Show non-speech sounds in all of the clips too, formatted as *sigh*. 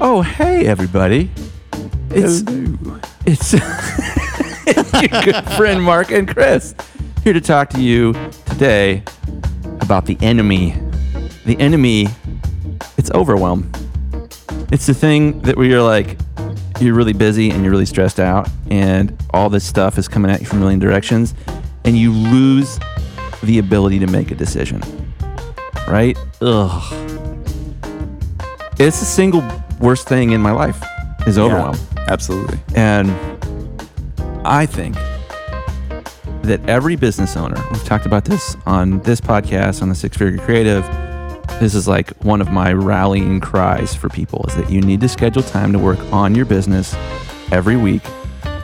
Oh, hey, everybody. It's, it's, it's *laughs* your good friend Mark and Chris here to talk to you today about the enemy. The enemy, it's overwhelm. It's the thing that where you're like, you're really busy and you're really stressed out, and all this stuff is coming at you from a million directions, and you lose the ability to make a decision. Right? Ugh. It's the single worst thing in my life is overwhelm. Yeah, absolutely. And I think that every business owner, we've talked about this on this podcast, on the Six Figure Creative. This is like one of my rallying cries for people is that you need to schedule time to work on your business every week,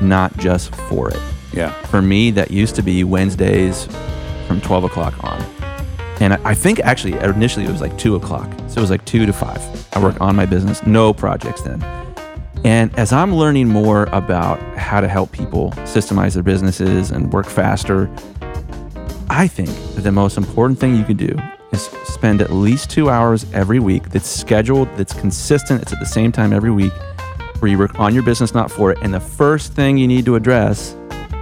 not just for it. Yeah. For me, that used to be Wednesdays from 12 o'clock on. And I think actually initially it was like two o'clock. So it was like two to five. I work on my business, no projects then. And as I'm learning more about how to help people systemize their businesses and work faster, I think that the most important thing you can do is spend at least two hours every week that's scheduled, that's consistent, it's at the same time every week, where you work on your business, not for it. And the first thing you need to address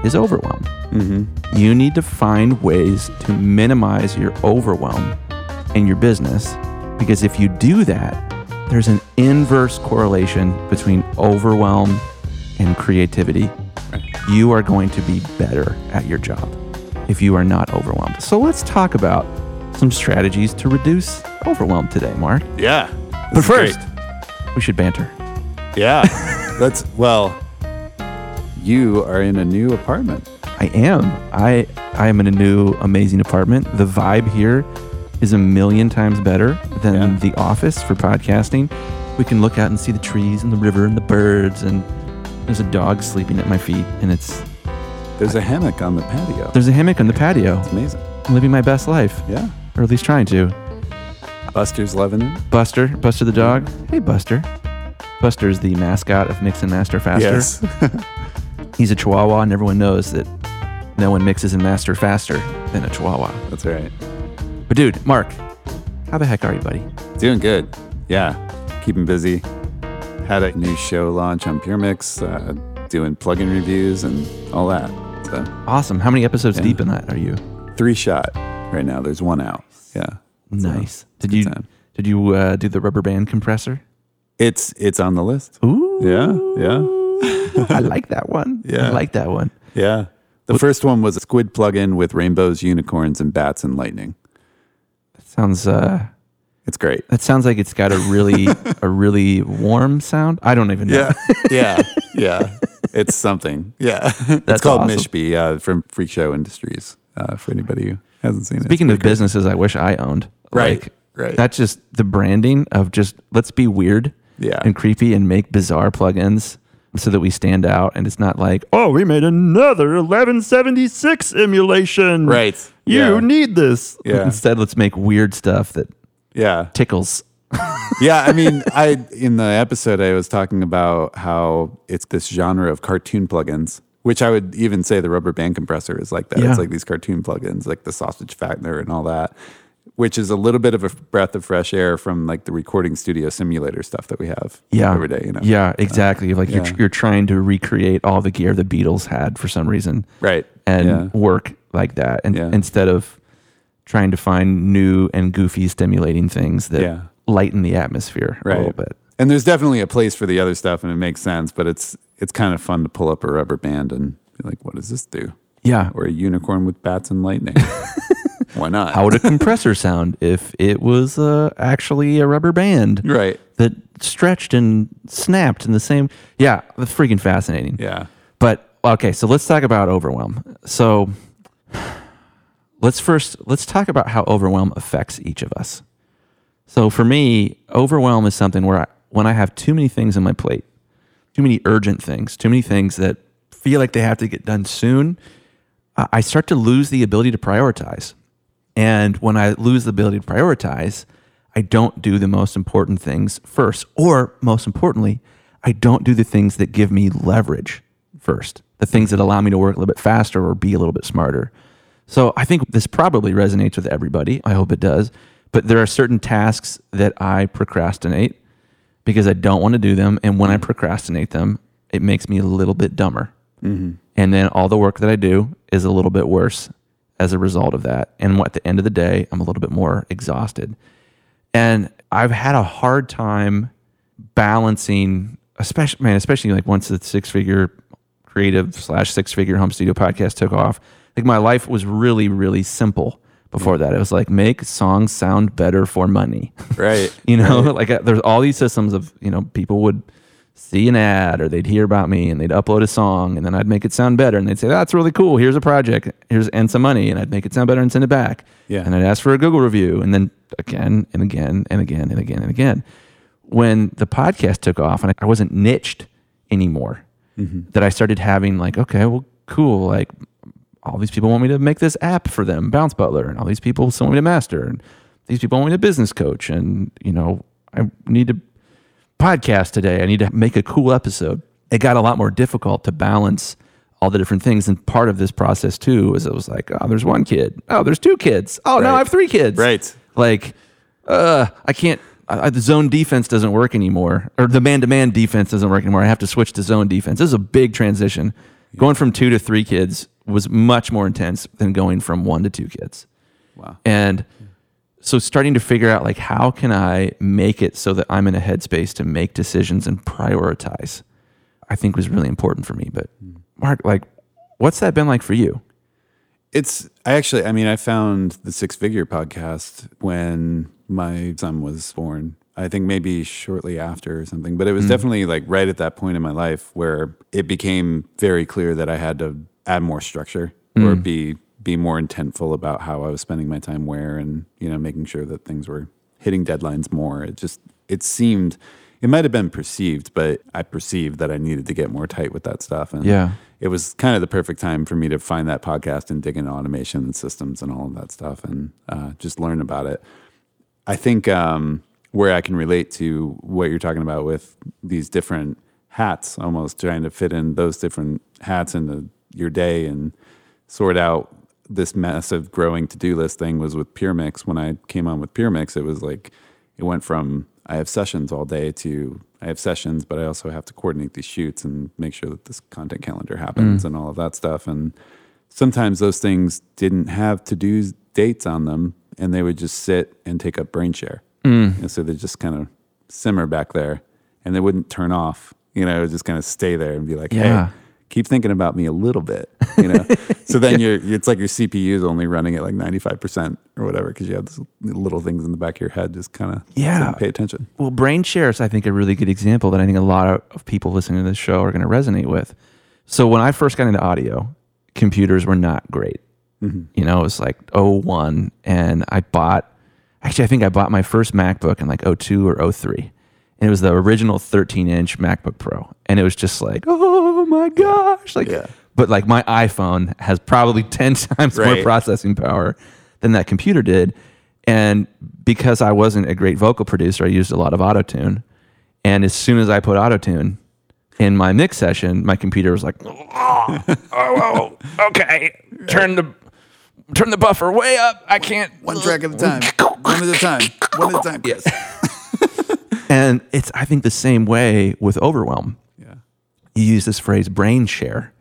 is overwhelm. Mm-hmm. You need to find ways to minimize your overwhelm in your business because if you do that, there's an inverse correlation between overwhelm and creativity. You are going to be better at your job if you are not overwhelmed. So let's talk about some strategies to reduce overwhelm today, Mark. Yeah. But first, we should banter. yeah. *laughs* That's, well, you are in a new apartment. I am. I I am in a new amazing apartment. The vibe here is a million times better than Yeah. the office for podcasting. We can look out and see the trees and the river and the birds and there's a dog sleeping at my feet and it's There's a hammock on the patio. there's a hammock on the patio. It's amazing. I'm living my best life, Yeah. or at least trying to. Buster's loving it. Buster, Buster the dog. Hey Buster. Buster is the mascot of Mix and Master Faster. Yes. *laughs* He's a chihuahua and everyone knows that no one mixes and master faster than a chihuahua. That's right. But dude, Mark, how the heck are you, buddy? Doing good. Yeah. Keeping busy. Had a new show launch on PureMix, uh, doing plugin reviews and all that. So Awesome. How many episodes Yeah. deep in that are you? three shot right now. There's one out. Yeah. So Nice. Did you did you uh, do the rubber band compressor? It's it's on the list. Ooh, Yeah. Yeah. *laughs* I like that one. Yeah. I like that one. Yeah. The first one was a squid plugin with rainbows, unicorns, and bats and lightning. Sounds uh, It's great. that sounds like it's got a really *laughs* a really warm sound. I don't even know. Yeah. *laughs* yeah. Yeah. It's something. Yeah. it's That's called awesome. Mishby uh, from Freak Show Industries. Uh, for anybody who hasn't seen it. Speaking of businesses, I wish I owned. Right, Like, right. That's just the branding of just let's be weird, Yeah. and creepy, and make bizarre plugins so that we stand out, and it's not like oh, we made another 1176 emulation. Right. You yeah. need this. Yeah. Instead, let's make weird stuff that yeah. tickles. *laughs* yeah, I mean, I in the episode I was talking about how it's this genre of cartoon plugins, which I would even say the rubber band compressor is like that. Yeah. It's like these cartoon plugins, like the sausage fattener and all that, which is a little bit of a breath of fresh air from like the recording studio simulator stuff that we have Yeah. every day. You know, Yeah, exactly. like you're you're trying to recreate all the gear the Beatles had for some reason, right, and yeah. work like that, and Yeah. instead of trying to find new and goofy, stimulating things that Yeah. lighten the atmosphere a little bit. And there's definitely a place for the other stuff, and it makes sense. But it's it's kind of fun to pull up a rubber band and be like, what does this do? Yeah. Or a unicorn with bats and lightning. *laughs* Why not? How would a compressor sound if it was uh, actually a rubber band right. that stretched and snapped in the same? Yeah, that's freaking fascinating. Yeah. But okay, so let's talk about overwhelm. So let's first let's talk about how overwhelm affects each of us. So for me, overwhelm is something where I, when I have too many things on my plate, too many urgent things, too many things that feel like they have to get done soon, I I start to lose the ability to prioritize. And when I lose the ability to prioritize, I don't do the most important things first. Or most importantly, I don't do the things that give me leverage first, the things that allow me to work a little bit faster or be a little bit smarter. So I think this probably resonates with everybody. I hope it does. But there are certain tasks that I procrastinate because I don't want to do them. And when I procrastinate them, it makes me a little bit dumber. Mm-hmm. And then all the work that I do is a little bit worse as a result of that. And at the end of the day, I'm a little bit more exhausted. And I've had a hard time balancing, especially man, especially like once the six figure creative slash six figure home studio podcast took off. Like my life was really, really simple before that. It was like make songs sound better for money. Right. *laughs* you know, like uh, there's all these systems of, you know, people would see an ad or they'd hear about me and they'd upload a song and then I'd make it sound better and they'd say, that's really cool. Here's a project. Here's and some money. And I'd make it sound better and send it back. Yeah. And I'd ask for a Google review and then again and again and again and again and again. When the podcast took off and I wasn't niched anymore, mm-hmm. that I started having like, okay, well, cool. Like all these people want me to make this app for them, Bounce Butler, and all these people want me to master, and these people want me to business coach, and you know, I need to podcast today. I need to make a cool episode. It got a lot more difficult to balance all the different things, and part of this process too was it was like, oh, there's one kid, oh, there's two kids, oh, now I have three kids, Right. Like, uh, I can't. I, the zone defense doesn't work anymore, or the man-to-man defense doesn't work anymore. I have to switch to zone defense. This is a big transition. Going from two to three kids was much more intense than going from one to two kids. Wow. And so starting to figure out like how can I make it so that I'm in a headspace to make decisions and prioritize, I think was really important for me. But hmm. Mark, like, what's that been like for you? It's I actually I mean I found the six figure podcast when my son was born. I think maybe shortly after or something, but it was hmm. definitely like right at that point in my life where it became very clear that I had to add more structure or hmm. be be more intentful about how I was spending my time where and you know making sure that things were hitting deadlines more. It just it seemed it might have been perceived, but I perceived that I needed to get more tight with that stuff and Yeah. it was kind of the perfect time for me to find that podcast and dig into automation and systems and all of that stuff and uh, just learn about it. I think um, where I can relate to what you're talking about with these different hats, almost trying to fit in those different hats into your day and sort out this massive growing to do list thing was with PureMix. When I came on with PureMix, it was like it went from I have sessions all day to I have sessions, but I also have to coordinate these shoots and make sure that this content calendar happens mm. and all of that stuff. And sometimes those things didn't have to do dates on them and they would just sit and take up brain share. Mm. And so they just kind of simmer back there and they wouldn't turn off. You know, it would just kind of stay there and be like, Yeah. hey, keep thinking about me a little bit. You know? so then *laughs* you're it's like your CPU is only running at like 95% or whatever because you have these little things in the back of your head just kind of Yeah. pay attention. Well, brain share is, I think, a really good example that I think a lot of, of people listening to this show are going to resonate with. So when I first got into audio, computers were not great. Mm-hmm. You know, it was like 01, and I bought, actually, I think I bought my first MacBook in like 02 or 03. And it was the original 13 inch MacBook Pro. And it was just like, oh my gosh. Like, Yeah. but like my iPhone has probably *laughs* 10 times more processing power than that computer did. And because I wasn't a great vocal producer, I used a lot of autotune. And as soon as I put autotune in my mix session, my computer was like, oh, oh, oh, okay, *laughs* turn the turn the buffer way up. I can't. One track at a time. *laughs* One at a time. One at a time. Yes. And it's I think the same way with overwhelm. Yeah. You use this phrase brain share.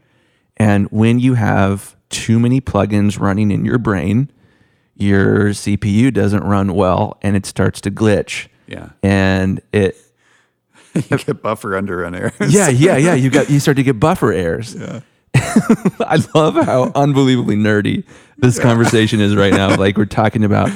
And when you have too many plugins running in your brain, your CPU doesn't run well and it starts to glitch. Yeah. And it *laughs* you get buffer underrun errors. yeah, *laughs* yeah, yeah. You got you start to get buffer errors. Yeah. *laughs* I love how unbelievably nerdy this conversation is right now. Like we're talking about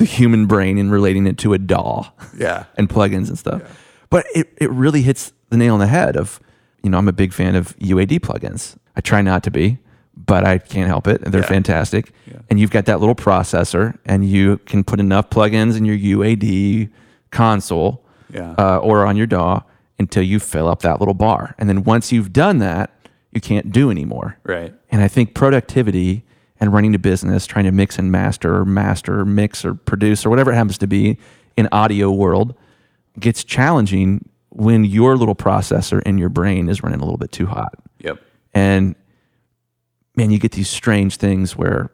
the human brain and relating it to a DAW Yeah. *laughs* and plugins and stuff. But it, it really hits the nail on the head of, you know, I'm a big fan of UAD plugins. I try not to be, but I can't help it. They're Yeah. fantastic. Yeah. And you've got that little processor and you can put enough plugins in your UAD console Yeah. uh, or on your DAW until you fill up that little bar. And then once you've done that, you can't do anymore. Right. And I think productivity and running a business, trying to mix and master or master or mix or produce or whatever it happens to be in audio world gets challenging when your little processor in your brain is running a little bit too hot. Yep. And man, you get these strange things where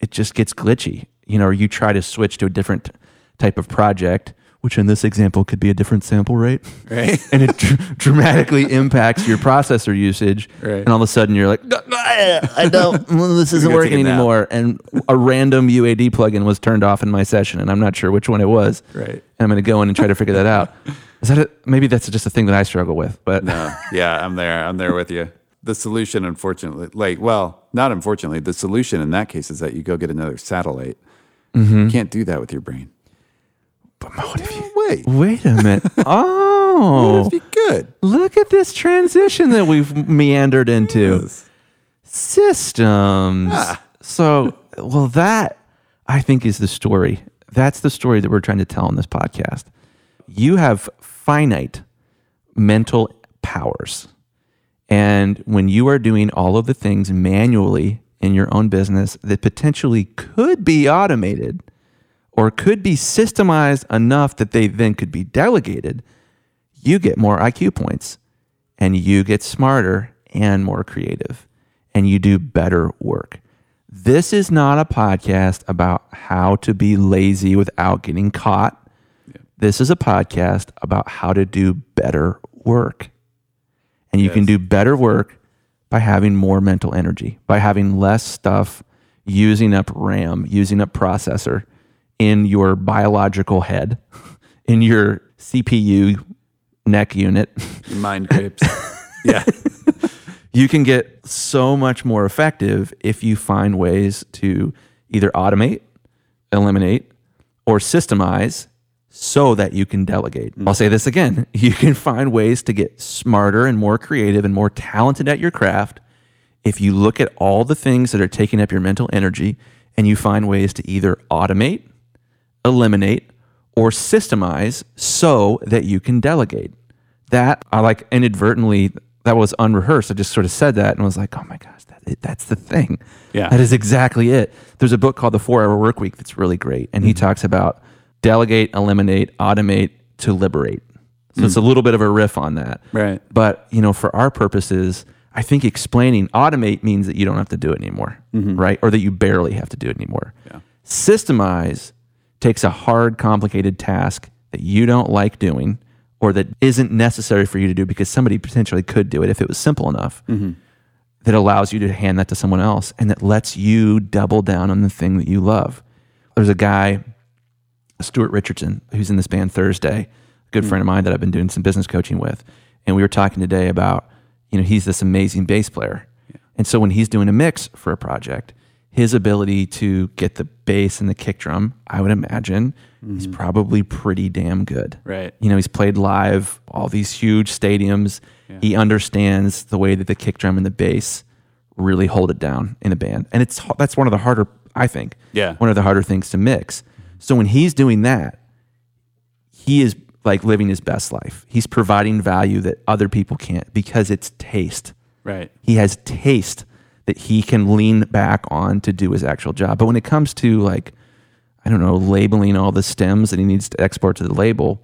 it just gets glitchy. You know, or you try to switch to a different type of project which in this example could be a different sample rate. Right. *laughs* and it dr- dramatically impacts your processor usage. Right. And all of a sudden you're like, I don't, *laughs* this isn't You're gonna take working anymore. And a random UAD plugin was turned off in my session, and I'm not sure which one it was. Right. And I'm going to go in and try to figure that out. Is that a, maybe that's just a thing that I struggle with, but No. Yeah, I'm there. I'm there with you. The solution, unfortunately, like, well, not unfortunately, the solution in that case is that you go get another satellite. Mm-hmm. You can't do that with your brain. But what if you, Wait. wait a minute. *laughs* Oh, That'd be good. look at this transition that we've meandered into. systems. Ah. So, well, that I think is the story. That's the story that we're trying to tell on this podcast. You have finite mental powers. And when you are doing all of the things manually in your own business that potentially could be automated or could be systemized enough that they then could be delegated, you get more IQ points and you get smarter and more creative and you do better work. This is not a podcast about how to be lazy without getting caught. This is a podcast about how to do better work. And you can do better work by having more mental energy, by having less stuff using up RAM, using up processor in your biological head, *laughs* in your CPU neck unit. Mind grapes. *laughs* yeah. you can get so much more effective if you find ways to either automate, eliminate, or systemize so that you can delegate. Mm. I'll say this again *laughs* you can find ways to get smarter and more creative and more talented at your craft if you look at all the things that are taking up your mental energy and you find ways to either automate, eliminate, or systemize so that you can delegate. That I like inadvertently, that was unrehearsed. I just sort of said that and was like, oh my gosh, that, that's the thing. Yeah. That is exactly it. There's a book called The Four Hour Work Week that's really great. And he mm-hmm. talks about delegate, eliminate, automate to liberate. So it's mm. a little bit of a riff on that. Right. But, you know, for our purposes, I think explaining automate means that you don't have to do it anymore, mm-hmm. right? Or that you barely have to do it anymore. Yeah. Systemize takes a hard, complicated task that you don't like doing or that isn't necessary for you to do because somebody potentially could do it if it was simple enough mm-hmm. that allows you to hand that to someone else and that lets you double down on the thing that you love. There's a guy, Stuart Richardson, who's in this band Thursday, a good mm. friend of mine that I've been doing some business coaching with. And we were talking today about, you know, he's this amazing bass player. And so when he's doing a mix for a project, his ability to get the bass and the kick drum, I would imagine, is mm-hmm. probably pretty damn good. Right. You know, he's played live, all these huge stadiums. He understands the way that the kick drum and the bass really hold it down in a band. And it's that's one of the harder, I think, Yeah. one of the harder things to mix. Mm-hmm. So when he's doing that, he is like living his best life. He's providing value that other people can't because it's taste. Right. He has taste that he can lean back on to do his actual job. But when it comes to like, I don't know, labeling all the stems that he needs to export to the label,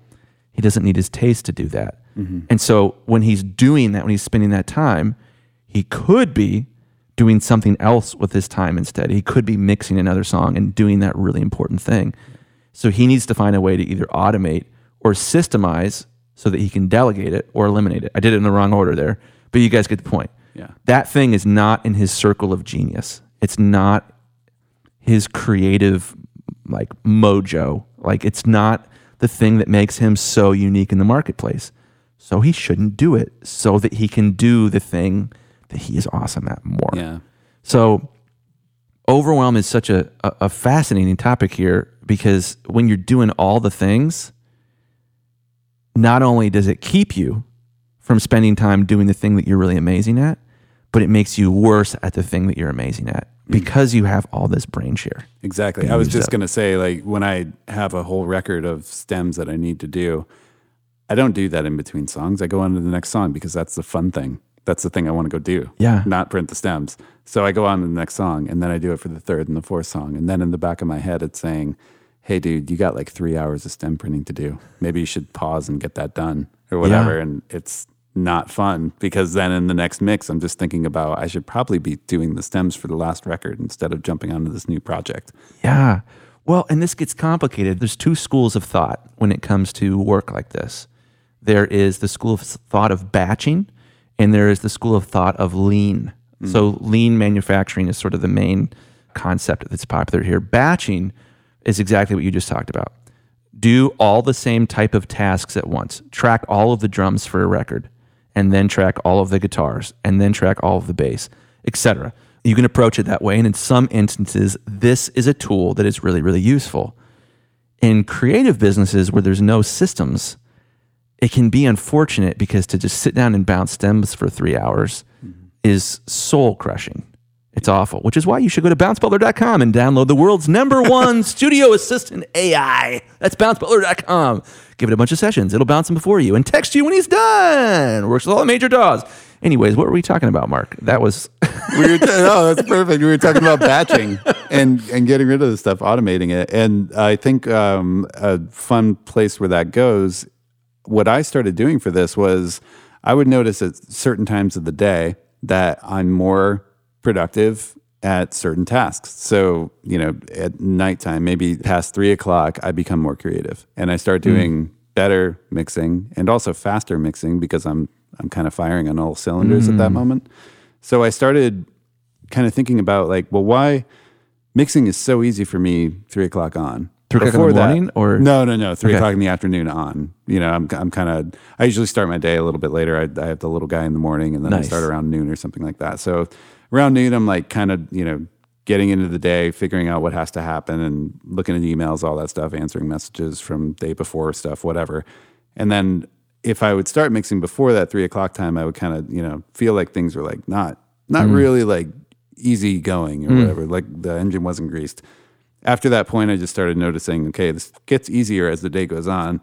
he doesn't need his taste to do that. Mm-hmm. And so when he's doing that, when he's spending that time, he could be doing something else with his time instead. He could be mixing another song and doing that really important thing. So he needs to find a way to either automate or systemize so that he can delegate it or eliminate it. I did it in the wrong order there, but you guys get the point. Yeah. That thing is not in his circle of genius. It's not his creative like mojo. Like it's not the thing that makes him so unique in the marketplace. So he shouldn't do it so that he can do the thing that he is awesome at more. Yeah. So overwhelm is such a, a, a fascinating topic here because when you're doing all the things, not only does it keep you from spending time doing the thing that you're really amazing at, but it makes you worse at the thing that you're amazing at mm. because you have all this brain share. Exactly. I was just going to say, like, when I have a whole record of stems that I need to do, I don't do that in between songs. I go on to the next song because that's the fun thing. That's the thing I want to go do. Yeah. Not print the stems. So I go on to the next song and then I do it for the third and the fourth song. And then in the back of my head, it's saying, hey, dude, you got like three hours of stem printing to do. Maybe you should pause and get that done or whatever. And it's not fun because then in the next mix, I'm just thinking about I should probably be doing the stems for the last record instead of jumping onto this new project. Yeah. Well, and this gets complicated. There's two schools of thought when it comes to work like this. There is the school of thought of batching, and there is the school of thought of lean. Mm-hmm. So, lean manufacturing is sort of the main concept that's popular here. Batching is exactly what you just talked about. Do all the same type of tasks at once, track all of the drums for a record, and then track all of the guitars, and then track all of the bass, etc. You can approach it that way. And in some instances, this is a tool that is really, really useful. In creative businesses where there's no systems, it can be unfortunate because to just sit down and bounce stems for three hours mm-hmm. is soul crushing. It's awful, which is why you should go to bouncebutler.com and download the world's number *laughs* one studio assistant AI. That's bouncebutler.com. Give it a bunch of sessions. It'll bounce him before you and text you when he's done. Works with all the major DAWs. Anyways, what were we talking about, Mark? That was *laughs* we were oh, that's perfect. We were talking about batching and and getting rid of the stuff, automating it. And I think um, a fun place where that goes. What I started doing for this was I would notice at certain times of the day that I'm more productive at certain tasks. So, you know, at nighttime, maybe past three o'clock, I become more creative and I start hmm. doing better mixing and also faster mixing because I'm I'm kind of firing on all cylinders at that hmm. moment. So I started kind of thinking about like, well, why mixing is so easy for me three o'clock on. Three o'clock in the Before that- morning, or- no, no, no, three Okay. o'clock in the afternoon on. You know, I'm I'm kind of I usually start my day a little bit later. I, I have the little guy in the morning, and then I start around noon or something like that. So around noon, I'm like kind of you know getting into the day, figuring out what has to happen, and looking at emails, all that stuff, answering messages from day before stuff, whatever. And then if I would start mixing before that three o'clock time, I would kind of you know feel like things were like not not really like easy going or whatever. Like the engine wasn't greased. After that point, I just started noticing, okay, this gets easier as the day goes on.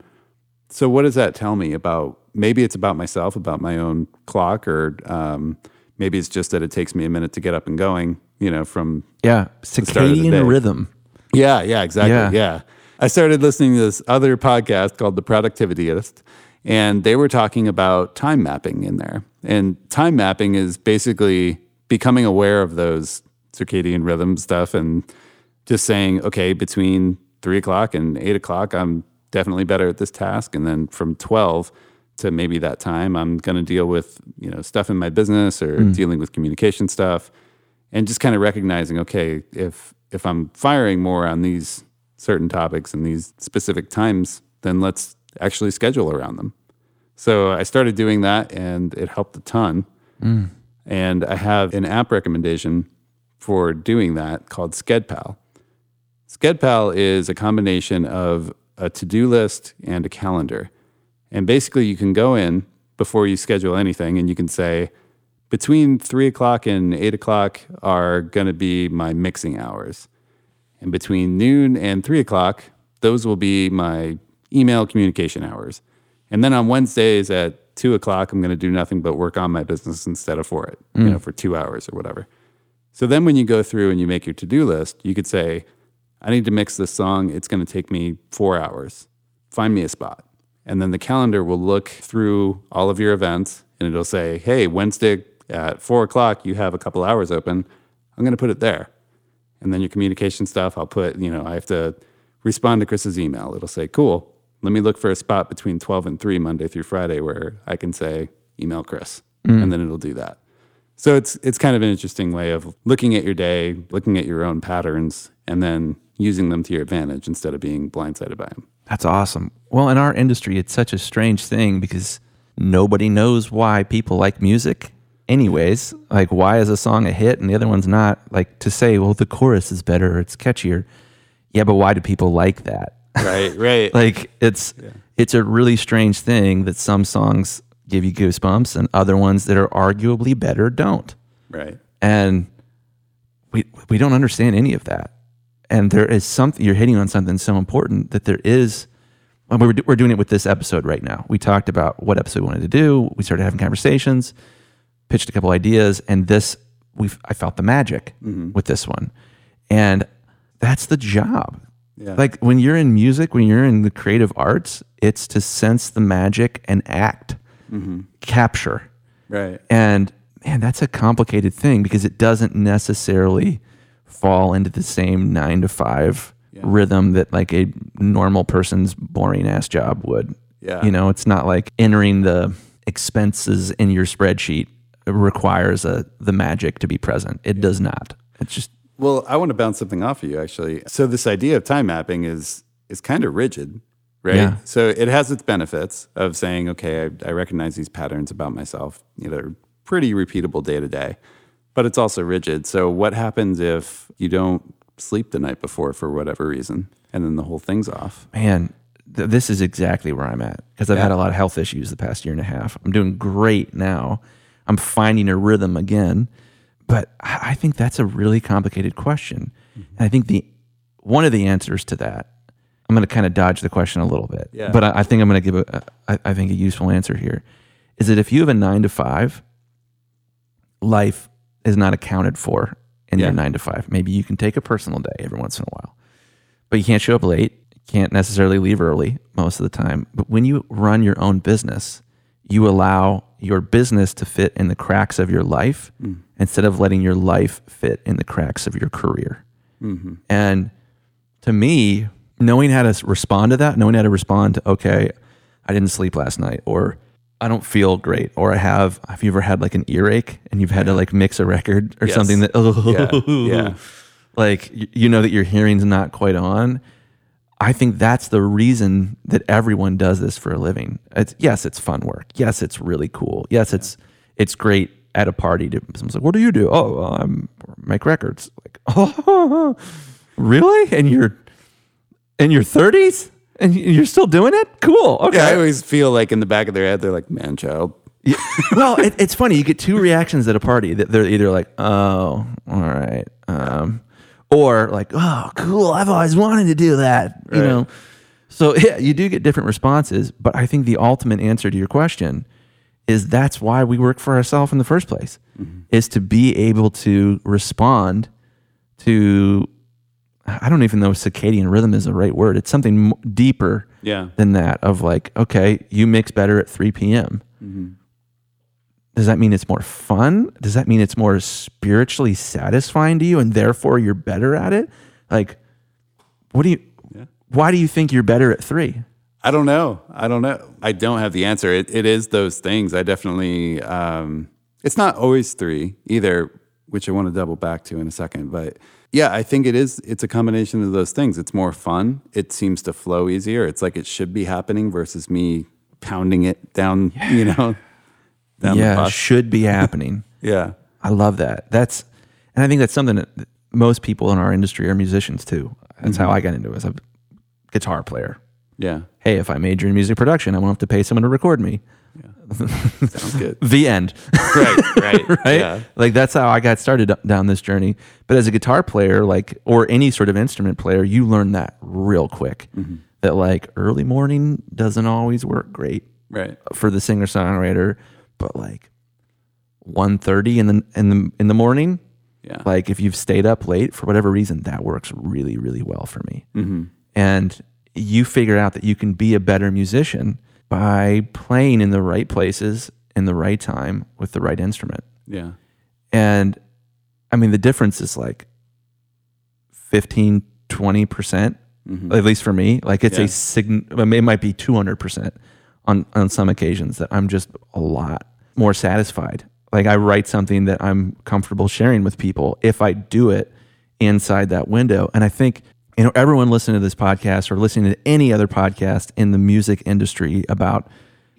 So what does that tell me about? Maybe it's about myself, about my own clock, or um, maybe it's just that it takes me a minute to get up and going. You know, from yeah, start of the day. circadian rhythm. yeah, yeah, exactly. Yeah. Yeah. I started listening to this other podcast called The Productivityist, and they were talking about time mapping in there. And time mapping is basically becoming aware of those circadian rhythm stuff and just saying, okay, between three o'clock and eight o'clock, I'm definitely better at this task. And then from 12 to maybe that time, I'm going to deal with, you know, stuff in my business or mm. dealing with communication stuff and just kind of recognizing okay if if i'm firing more on these certain topics and these specific times then let's actually schedule around them. So i started doing that and it helped a ton. Mm. And i have an app recommendation for doing that called skedpal. Skedpal is a combination of a to-do list and a calendar and basically you can go in before you schedule anything and you can say between three o'clock and eight o'clock are going to be my mixing hours. And between noon and three o'clock, those will be my email communication hours. And then on Wednesdays at two o'clock, I'm going to do nothing but work on my business instead of for it, you mm. know, for two hours or whatever. So then when you go through and you make your to do list, you could say, I need to mix this song. It's going to take me four hours. Find me a spot. And then the calendar will look through all of your events and it'll say, hey, Wednesday at four o'clock, you have a couple hours open. I'm going to put it there. And then your communication stuff, I'll put, you know, I have to respond to Chris's email. It'll say, cool, let me look for a spot between 12 and 3 Monday through Friday where I can say, email Chris. Mm. And then it'll do that. So it's it's kind of an interesting way of looking at your day, looking at your own patterns, and then using them to your advantage instead of being blindsided by them. That's awesome. Well, in our industry, it's such a strange thing because nobody knows why people like music. Anyways, like why is a song a hit and the other one's not? Like to say, well, the chorus is better, or it's catchier. Yeah, but why do people like that? Right, *laughs* right. like it's it's a really strange thing that some songs give you goosebumps and other ones that are arguably better don't right. and we we don't understand any of that. And there is something you're hitting on something so important that there is. Well, we're we're doing it with this episode right now. We talked about what episode we wanted to do. We started having conversations, pitched a couple ideas, and this we I felt the magic mm-hmm. with this one, and that's the job. Yeah. Like when you're in music, when you're in the creative arts, it's to sense the magic and act, mm-hmm. capture. Right. And man, that's a complicated thing because it doesn't necessarily fall into the same nine to five rhythm that like a normal person's boring ass job would. Yeah. You know, it's not like entering the expenses in your spreadsheet requires a the magic to be present. It does not. It's just Well, I want to bounce something off of you actually. So this idea of time mapping is is kind of rigid, right? Yeah. So it has its benefits of saying, okay, I, I recognize these patterns about myself. You know, they're pretty repeatable day to day, but it's also rigid. So what happens if you don't sleep the night before for whatever reason, and then the whole thing's off? man, th- this is exactly where I'm at because I've had a lot of health issues the past year and a half. I'm doing great now. I'm finding a rhythm again, but I I think that's a really complicated question. Mm-hmm. And I think the one of the answers to that, I'm going to kind of dodge the question a little bit, Yeah. but I, I think I'm going to give a, I, I think a useful answer here is that if you have a nine to five, life is not accounted for in Yeah. your nine to five. Maybe you can take a personal day every once in a while but you can't show up late. Can't necessarily leave early most of the time. But when you run your own business, you allow your business to fit in the cracks of your life mm. instead of letting your life fit in the cracks of your career. Mm-hmm. And to me, knowing how to respond to that, knowing how to respond to, okay, I didn't sleep last night, or I don't feel great, or I have, have you ever had like an earache and you've had to like mix a record or Yes. something that, *laughs* Yeah, yeah. like you know that your hearing's not quite on? I think that's the reason that everyone does this for a living. It's yes it's fun work. Yes it's really cool. Yes it's it's great at a party to someone's like what do you do? Oh well, i'm make records. Like oh *laughs* really? And you're in your 30s and you're still doing it cool okay Yeah, I always feel like in the back of their head, they're like, "Man, child." yeah. *laughs* well, it, it's funny. You get two reactions at a party. That they're either like, "Oh, all right," um, or like, "Oh, cool. I've always wanted to do that." You Right. know. So *laughs* yeah, you do get different responses, but I think the ultimate answer to your question is that's why we work for ourselves in the first place, is to be able to respond to. I don't even know if circadian rhythm is the right word. It's something m- deeper Yeah. than that of like, okay, you mix better at 3 p.m. Mm-hmm. Does that mean it's more fun? Does that mean it's more spiritually satisfying to you and therefore you're better at it? Like, what do you, why do you think you're better at three? I don't know. I don't know. I don't have the answer. It, it is those things. I definitely, um, it's not always three either, which I want to double back to in a second. But yeah, I think it is, it's a combination of those things. It's more fun. It seems to flow easier. It's like it should be happening versus me pounding it down, you know, down yeah, should be happening. *laughs* Yeah. I love that. That's, and I think that's something that most people in our industry are musicians too. That's Mm-hmm. how I got into it as a guitar player. Yeah. Hey, if I major in music production, I won't have to pay someone to record me. Sounds good. The end. right. *laughs* Right. right? Yeah. Like that's how I got started down this journey. But as a guitar player, like or any sort of instrument player, you learn that real quick. Mm-hmm. That like early morning doesn't always work great Right. for the singer songwriter, but like 1.30 in the in the in the morning, Yeah. like if you've stayed up late for whatever reason, that works really really well for me. Mm-hmm. And you figure out that you can be a better musician by playing in the right places in the right time with the right instrument. Yeah. And I mean, the difference is like 15, 20%, percent at least for me. Like it's Mm-hmm. Yeah. a sign, it might be 200% on, on some occasions that I'm just a lot more satisfied. Like I write something that I'm comfortable sharing with people if I do it inside that window. And I think, you know, everyone listening to this podcast or listening to any other podcast in the music industry about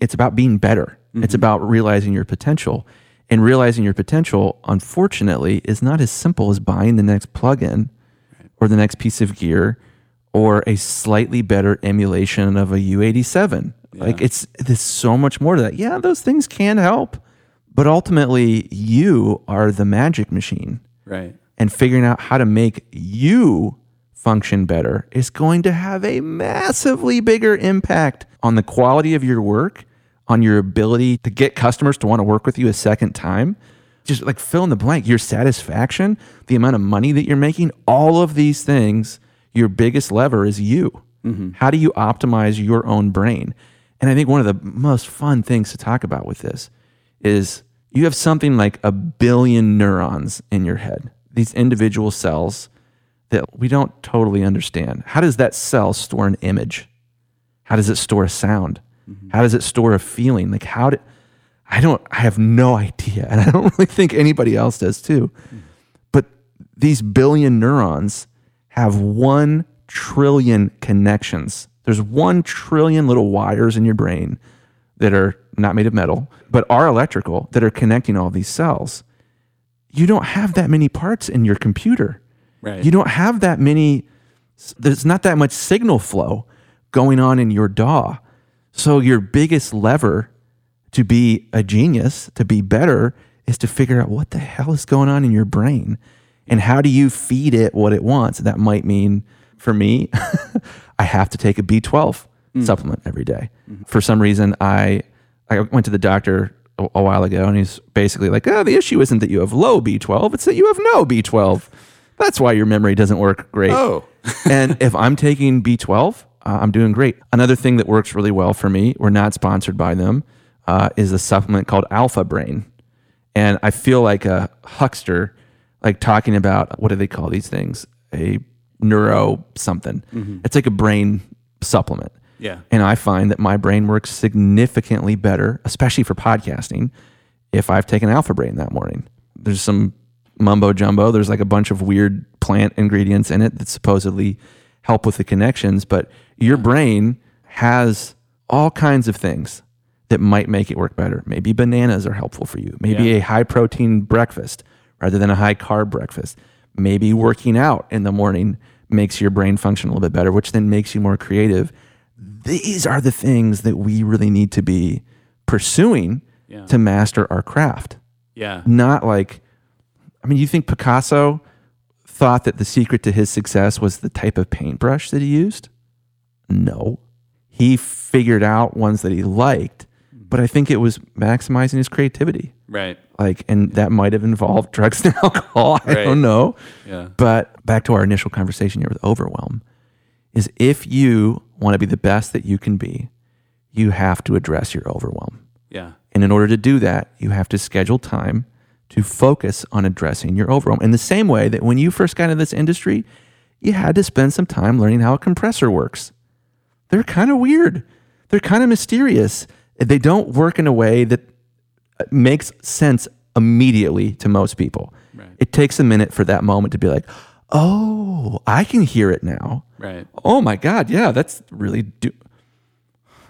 it's about being better. It's mm-hmm. about realizing your potential. And realizing your potential, unfortunately, is not as simple as buying the next plugin or the next piece of gear or a slightly better emulation of a U87. Like it's there's so much more to that. Yeah, those things can help, but ultimately you are the magic machine Right. and figuring out how to make you function better is going to have a massively bigger impact on the quality of your work, on your ability to get customers to want to work with you a second time. Just like fill in the blank, your satisfaction, the amount of money that you're making, all of these things, your biggest lever is you. Mm-hmm. How do you optimize your own brain? And I think one of the most fun things to talk about with this is you have something like a billion neurons in your head, these individual cells that we don't totally understand. How does that cell store an image? How does it store a sound? Mm-hmm. How does it store a feeling? Like how did I don't I have no idea. And I don't *laughs* really think anybody else does too. Mm-hmm. But these billion neurons have 1 trillion connections. There's 1 trillion little wires in your brain that are not made of metal, but are electrical that are connecting all these cells. You don't have that many parts in your computer. Right. You don't have that many, there's not that much signal flow going on in your DAW. So, your biggest lever to be a genius, to be better, is to figure out what the hell is going on in your brain and how do you feed it what it wants. That might mean for me, *laughs* I have to take a B12 mm. supplement every day. Mm-hmm. For some reason, I I went to the doctor a, a while ago and he's basically like, oh, the issue isn't that you have low B12, it's that you have no B12. That's why your memory doesn't work great. Oh. *laughs* and if I'm taking B12, uh, I'm doing great. Another thing that works really well for me, we're not sponsored by them, uh, is a supplement called Alpha Brain. And I feel like a huckster, like talking about what do they call these things? A neuro something. It's like a brain supplement. Yeah. And I find that my brain works significantly better, especially for podcasting, if I've taken Alpha Brain that morning. There's some mumbo jumbo. There's like a bunch of weird plant ingredients in it that supposedly help with the connections, but your brain has all kinds of things that might make it work better. Maybe bananas are helpful for you. Maybe Yeah. a high protein breakfast rather than a high carb breakfast. Maybe working out in the morning makes your brain function a little bit better, which then makes you more creative. These are the things that we really need to be pursuing Yeah. to master our craft. Yeah. Not like, I mean, you think Picasso thought that the secret to his success was the type of paintbrush that he used? No. He figured out ones that he liked, but I think it was maximizing his creativity. Right. Like, and that might have involved *laughs* drugs and alcohol. I Right. don't know. Yeah. But back to our initial conversation here with overwhelm is if you want to be the best that you can be, you have to address your overwhelm. Yeah. And in order to do that, you have to schedule time to focus on addressing your overwhelm. In the same way that when you first got into this industry, you had to spend some time learning how a compressor works. They're kind of weird. They're kind of mysterious. They don't work in a way that uh, makes sense immediately to most people. Right. It takes a minute for that moment to be like, "Oh, I can hear it now." Right. Oh my god, yeah, that's really do.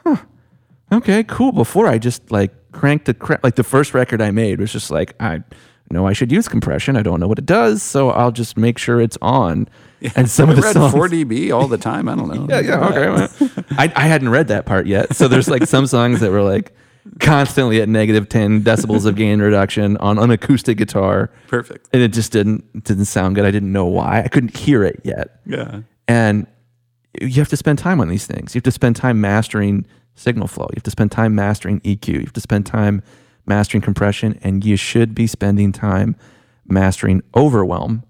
Huh. Okay, cool. Before I just like cranked the cra- like the first record I made was just like I know I should use compression. I don't know what it does, so I'll just make sure it's on. And some of the read songs, 4dB all the time. I don't know. yeah, yeah, okay. well, I, I hadn't read that part yet, so there's like some songs that were like constantly at negative ten decibels of gain reduction on an acoustic guitar, Perfect. and it just didn't didn't sound good. I didn't know why. I couldn't hear it yet. Yeah. And you have to spend time on these things. You have to spend time mastering signal flow. You have to spend time mastering EQ. You have to spend time mastering compression. And you should be spending time mastering overwhelm.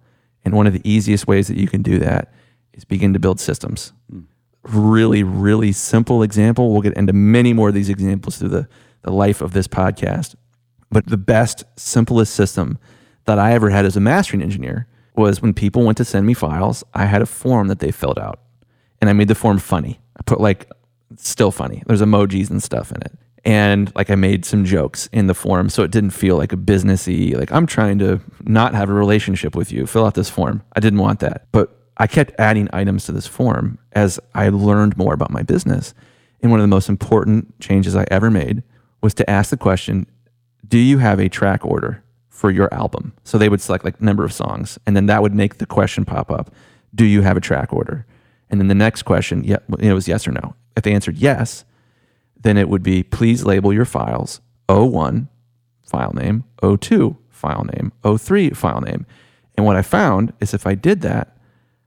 And one of the easiest ways that you can do that is begin to build systems. Hmm. Really, really simple example. We'll get into many more of these examples through the, the life of this podcast. But the best, simplest system that I ever had as a mastering engineer was when people went to send me files, I had a form that they filled out. And I made the form funny. I put like, still funny. There's emojis and stuff in it. And like I made some jokes in the form so it didn't feel like a businessy, like I'm trying to not have a relationship with you. Fill out this form. I didn't want that. But I kept adding items to this form as I learned more about my business. And one of the most important changes I ever made was to ask the question do you have a track order for your album? So they would select like number of songs, and then that would make the question pop up. Do you have a track order? And then the next question, yeah, it was yes or no. If they answered yes, then it would be please label your files 01 file name, 02 file name, 03 file name. And what I found is if I did that,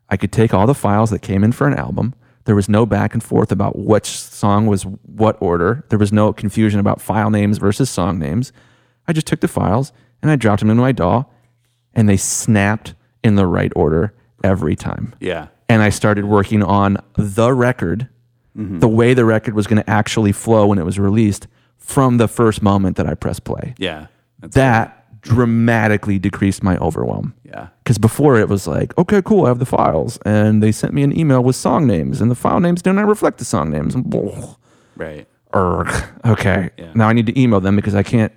I could take all the files that came in for an album. There was no back and forth about which song was what order. There was no confusion about file names versus song names. I just took the files and I dropped them into my DAW and they snapped in the right order every time. Yeah. And I started working on the record, Mm-hmm. the way the record was going to actually flow when it was released from the first moment that I pressed play Yeah. That dramatically decreased my overwhelm. Yeah. Because before it was like, okay, cool, I have the files. And they sent me an email with song names, and the file names do not reflect the song names. Right. Urgh. Okay. Yeah. Now I need to email them because I can't.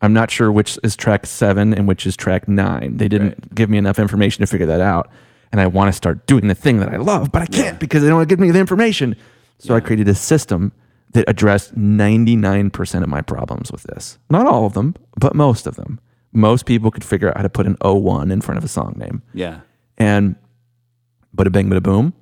I'm not sure which is track seven and which is track nine. They didn't Right. give me enough information to figure that out. And I want to start doing the thing that I love, but I can't Yeah. because they don't want to give me the information. So I created a system that addressed 99% of my problems with this. Not all of them, but most of them. Most people could figure out how to put an 01 in front of a song name. Yeah. And bada bing, bada boom,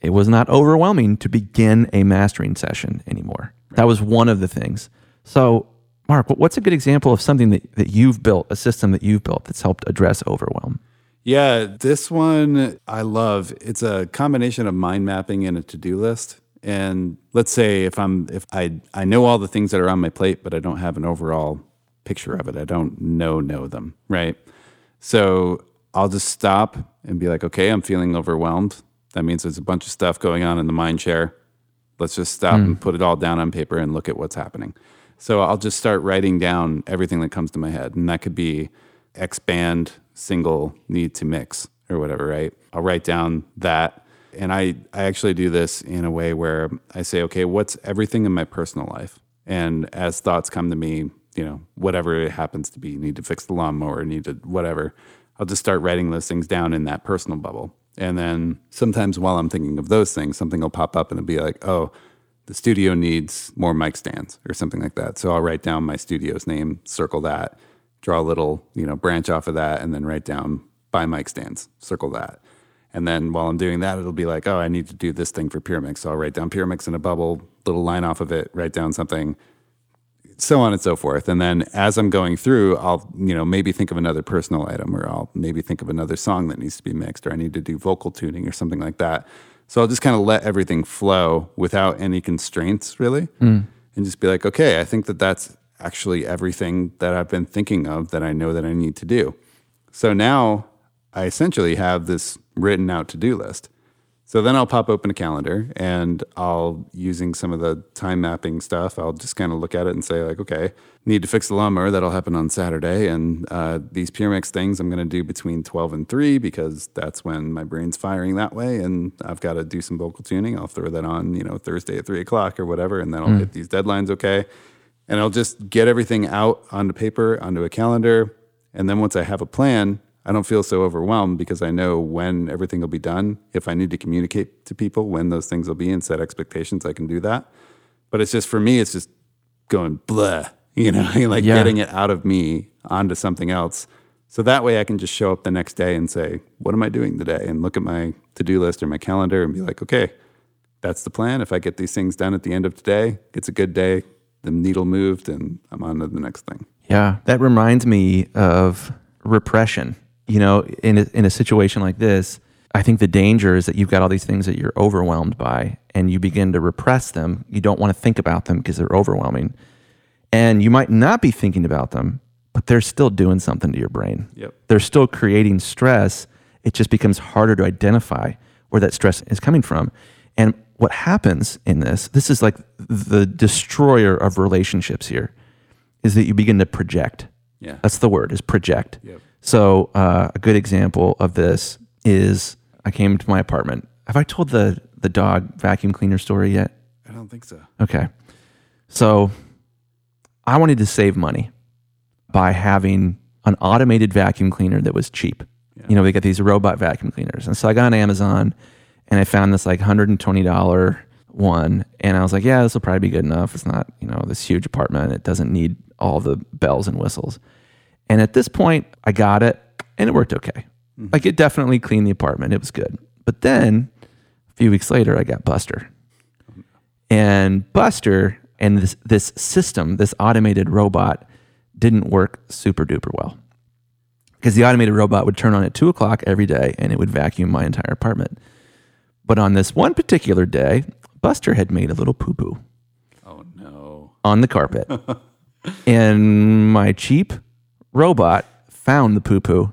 it was not overwhelming to begin a mastering session anymore. That was one of the things. So, Mark, what's a good example of something that, that you've built, a system that you've built that's helped address overwhelm? Yeah, this one I love. It's a combination of mind mapping and a to-do list. And let's say if I'm if I I know all the things that are on my plate, but I don't have an overall picture of it. I don't know know them, right? So I'll just stop and be like, okay, I'm feeling overwhelmed. That means there's a bunch of stuff going on in the mind share. Let's just stop hmm. and put it all down on paper and look at what's happening. So I'll just start writing down everything that comes to my head. And that could be X band, single, need to mix, or whatever, right? I'll write down that. And I, I actually do this in a way where I say, okay, what's everything in my personal life? And as thoughts come to me, you know, whatever it happens to be, need to fix the lawnmower, need to whatever, I'll just start writing those things down in that personal bubble. And then sometimes while I'm thinking of those things, something will pop up and it'll be like, oh, the studio needs more mic stands or something like that. So I'll write down my studio's name, circle that, draw a little, you know, branch off of that, and then write down buy mic stands, circle that. And then while I'm doing that, it'll be like, oh, I need to do this thing for PureMix. So I'll write down PureMix in a bubble, little line off of it, write down something, so on and so forth. And then as I'm going through, I'll, you know, maybe think of another personal item or I'll maybe think of another song that needs to be mixed or I need to do vocal tuning or something like that. So I'll just kind of let everything flow without any constraints really mm. and just be like, okay, I think that that's actually everything that I've been thinking of that I know that I need to do. So now I essentially have this written out to do list. So then I'll pop open a calendar and I'll, using some of the time mapping stuff, I'll just kind of look at it and say, like, okay, need to fix the lawnmower. That'll happen on Saturday. And uh, these PureMix things I'm going to do between 12 and 3 because that's when my brain's firing that way. And I've got to do some vocal tuning. I'll throw that on, you know, Thursday at 3 o'clock or whatever. And then I'll hit these deadlines okay. And I'll just get everything out onto paper, onto a calendar. And then once I have a plan, I don't feel so overwhelmed because I know when everything will be done. If I need to communicate to people when those things will be and set expectations, I can do that. But it's just for me, it's just going blah, *laughs* you know, *laughs* like Yeah. getting it out of me onto something else. So that way I can just show up the next day and say, what am I doing today? And look at my to do list or my calendar and be like, okay, that's the plan. If I get these things done at the end of today, it's a good day. The needle moved and I'm on to the next thing. Yeah, that reminds me of repression. You know, in a, in a situation like this, I think the danger is that you've got all these things that you're overwhelmed by and you begin to repress them. You don't want to think about them because they're overwhelming. And you might not be thinking about them, but they're still doing something to your brain. Yep. They're still creating stress. It just becomes harder to identify where that stress is coming from. And what happens in this, this is like the destroyer of relationships here, is that you begin to project. Yeah. That's the word, is project. Yep. So uh, a good example of this is I came to my apartment. Have I told the the dog vacuum cleaner story yet? I don't think so. Okay. So I wanted to save money by having an automated vacuum cleaner that was cheap. You know, we got these robot vacuum cleaners. And so I got on Amazon and I found this like $120 one. And I was like, yeah, this will probably be good enough. It's not, you know, this huge apartment. It doesn't need all the bells and whistles. And at this point, I got it and it worked okay. Mm-hmm. Like it definitely cleaned the apartment. It was good. But then a few weeks later, I got Buster. And Buster and this, this system, this automated robot, didn't work super duper well. Because the automated robot would turn on at two o'clock every day and it would vacuum my entire apartment. But on this one particular day, Buster had made a little poo poo Oh no. on the carpet. *laughs* and my cheap robot found the poo poo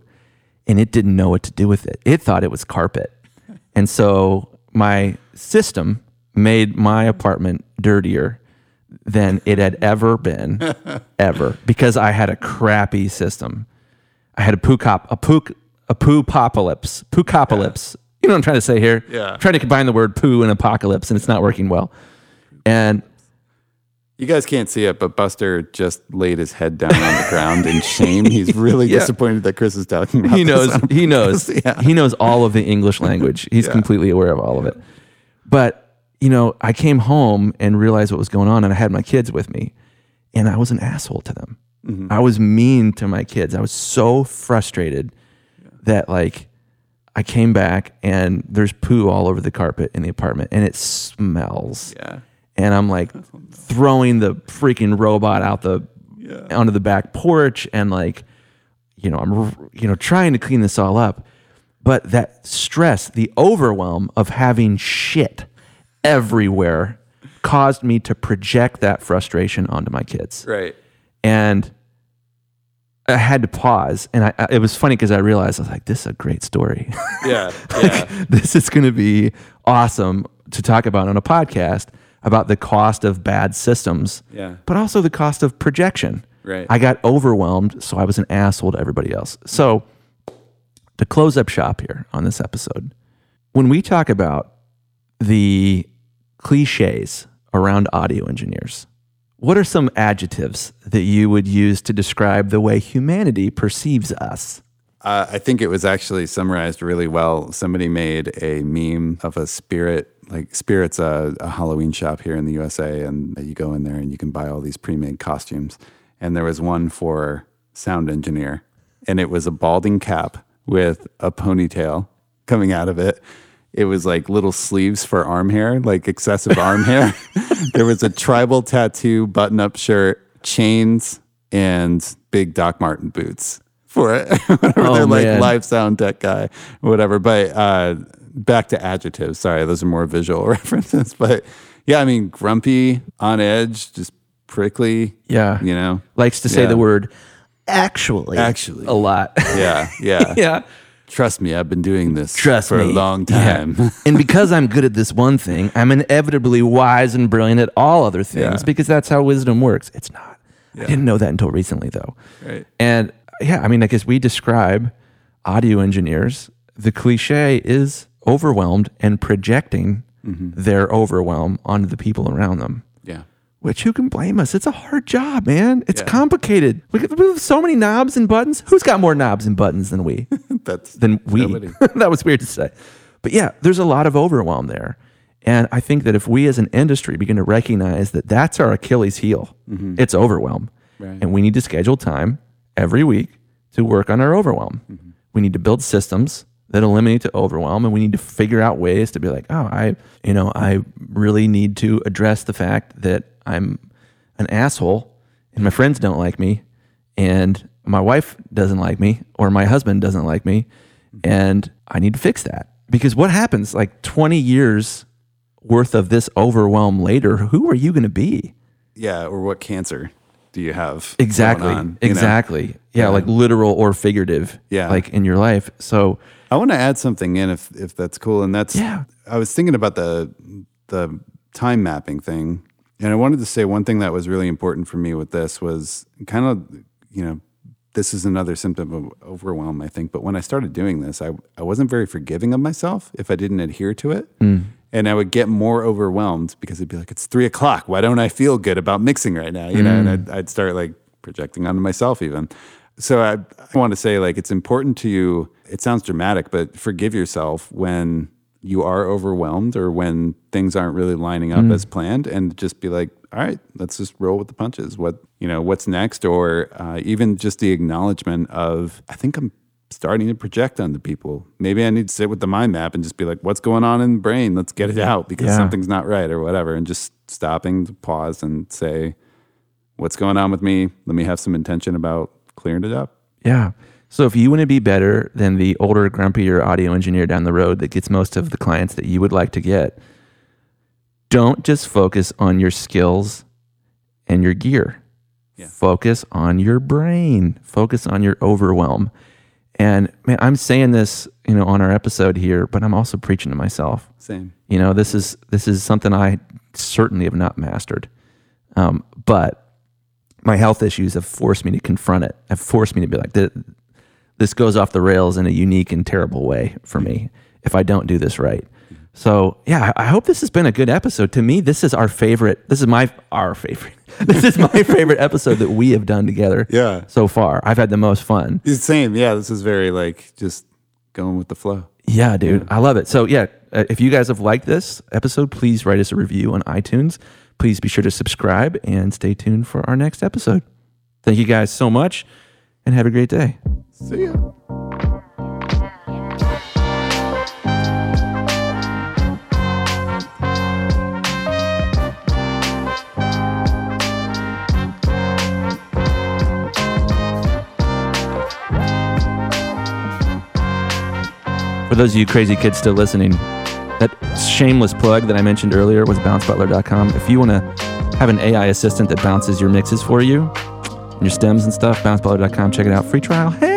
and it didn't know what to do with it. It thought it was carpet. And so my system made my apartment dirtier than it had ever been, *laughs* ever, because I had a crappy system. I had a poo cop, a poo, a poo apocalypse, poo apocalypse. You know what I'm trying to say here? Yeah. I'm trying to combine the word poo and apocalypse, and it's not working well. And You guys can't see it, but Buster just laid his head down on the ground in shame. He's really *laughs* Yeah. disappointed that Chris is talking about he knows he knows. *laughs* Yeah. he knows all of the english language. He's completely aware of all of it. But you know i came home and realized what was going on and i had my kids with me and i was an asshole to them. Mm-hmm. I was mean to my kids. I was so frustrated that like i came back and there's poo all over the carpet in the apartment and it smells. Yeah. And I'm like throwing the freaking robot out the onto the back porch and like you know I'm you know trying to clean this all up but that stress the overwhelm of having shit everywhere caused me to project that frustration onto my kids Right. and I had to pause and I, I it was funny because I realized I was like this is a great story Yeah. *laughs* Yeah. this is going to be awesome to talk about on a podcast about the cost of bad systems, Yeah. but also the cost of projection. Right. I got overwhelmed, so I was an asshole to everybody else. So, to close up shop here on this episode, when we talk about the cliches around audio engineers, what are some adjectives that you would use to describe the way humanity perceives us? Uh, I think it was actually summarized really well. Somebody made a meme of a spirit, like Spirit's a, a Halloween shop here in the USA, and you go in there and you can buy all these pre-made costumes. And there was one for sound engineer, and it was a balding cap with a ponytail coming out of it. It was like little sleeves for arm hair, like excessive arm *laughs* hair. there was a tribal tattoo, button-up shirt, chains, and big Doc Martin boots for it. *laughs* Whatever Oh, they're like live sound tech guy, whatever. But uh, back to adjectives. Sorry, those are more visual *laughs* references. But yeah, I mean, grumpy, on edge, just prickly. Yeah. You know? Likes to say Yeah. the word actually. Actually. A lot. Yeah, *laughs* yeah. yeah. Trust me, I've been doing this Trust for me. a long Yeah. time. *laughs* and because I'm good at this one thing, I'm inevitably wise and brilliant at all other things Yeah. because that's how wisdom works. It's not. I didn't know that until recently, though. Right. And yeah, I mean, I guess we describe audio engineers, the cliche is overwhelmed and projecting mm-hmm. their overwhelm onto the people around them. yeah. Which who can blame us? It's a hard job, man. It's Yeah. complicated. We have so many knobs and buttons. Who's got more knobs and buttons than we? *laughs* That's than we. *laughs* that was weird to say. But yeah, there's a lot of overwhelm there. And I think that if we as an industry begin to recognize that that's our Achilles heel, mm-hmm. it's overwhelm. Right. And we need to schedule time every week to work on our overwhelm. Mm-hmm. We need to build systems that eliminate the overwhelm and we need to figure out ways to be like, oh, I, you know, I really need to address the fact that I'm an asshole and my friends don't like me and my wife doesn't like me or my husband doesn't like me and I need to fix that. Because what happens like 20 years worth of this overwhelm later, who are you going to be? Yeah, or what cancer do you have? Exactly. on, you exactly. Yeah, Yeah. like literal or figurative. Yeah. Like in your life. So I want to add something in if if that's cool. And that's Yeah. I was thinking about the the time mapping thing, and I wanted to say one thing that was really important for me with this was kind of you know this is another symptom of overwhelm, I think. But when I started doing this, I I wasn't very forgiving of myself if I didn't adhere to it. Hmm. And I would get more overwhelmed because it'd be like, it's three o'clock. Why don't I feel good about mixing right now? You know, and I'd, I'd start like projecting onto myself even. So I, I want to say like it's important to you. It sounds dramatic, but forgive yourself when you are overwhelmed or when things aren't really lining up as planned, and just be like, all right, let's just roll with the punches. What you know, what's next, or uh, even just the acknowledgement of I think I'm starting to project onto people. Maybe I need to sit with the mind map and just be like, what's going on in the brain? Let's get it out because Yeah. something's not right or whatever, and just stopping to pause and say, what's going on with me? Let me have some intention about clearing it up. Yeah. So if you want to be better than the older, grumpier audio engineer down the road that gets most of the clients that you would like to get, don't just focus on your skills and your gear. Yeah. Focus on your brain. Focus on your overwhelm. And man, I'm saying this, you know, on our episode here, but I'm also preaching to myself. Same. You know, this is this is something I certainly have not mastered. Um, but my health issues have forced me to confront it. Have forced me to be like, this goes off the rails in a unique and terrible way for me if I don't do this right. So yeah, I hope this has been a good episode. To me, this is our favorite. This is my our favorite. *laughs* This is my favorite episode that we have done together. *laughs* Yeah. So far, I've had the most fun. It's the same. Yeah, this is very like just going with the flow. Yeah, dude, I love it. So yeah, uh, if you guys have liked this episode, please write us a review on iTunes. Please be sure to subscribe and stay tuned for our next episode. Thank you guys so much, and have a great day. See ya. For those of you crazy kids still listening, that shameless plug that I mentioned earlier was bouncebutler.com. If you want to have an AI assistant that bounces your mixes for you, your stems and stuff, bouncebutler.com, check it out. Free trial. Hey!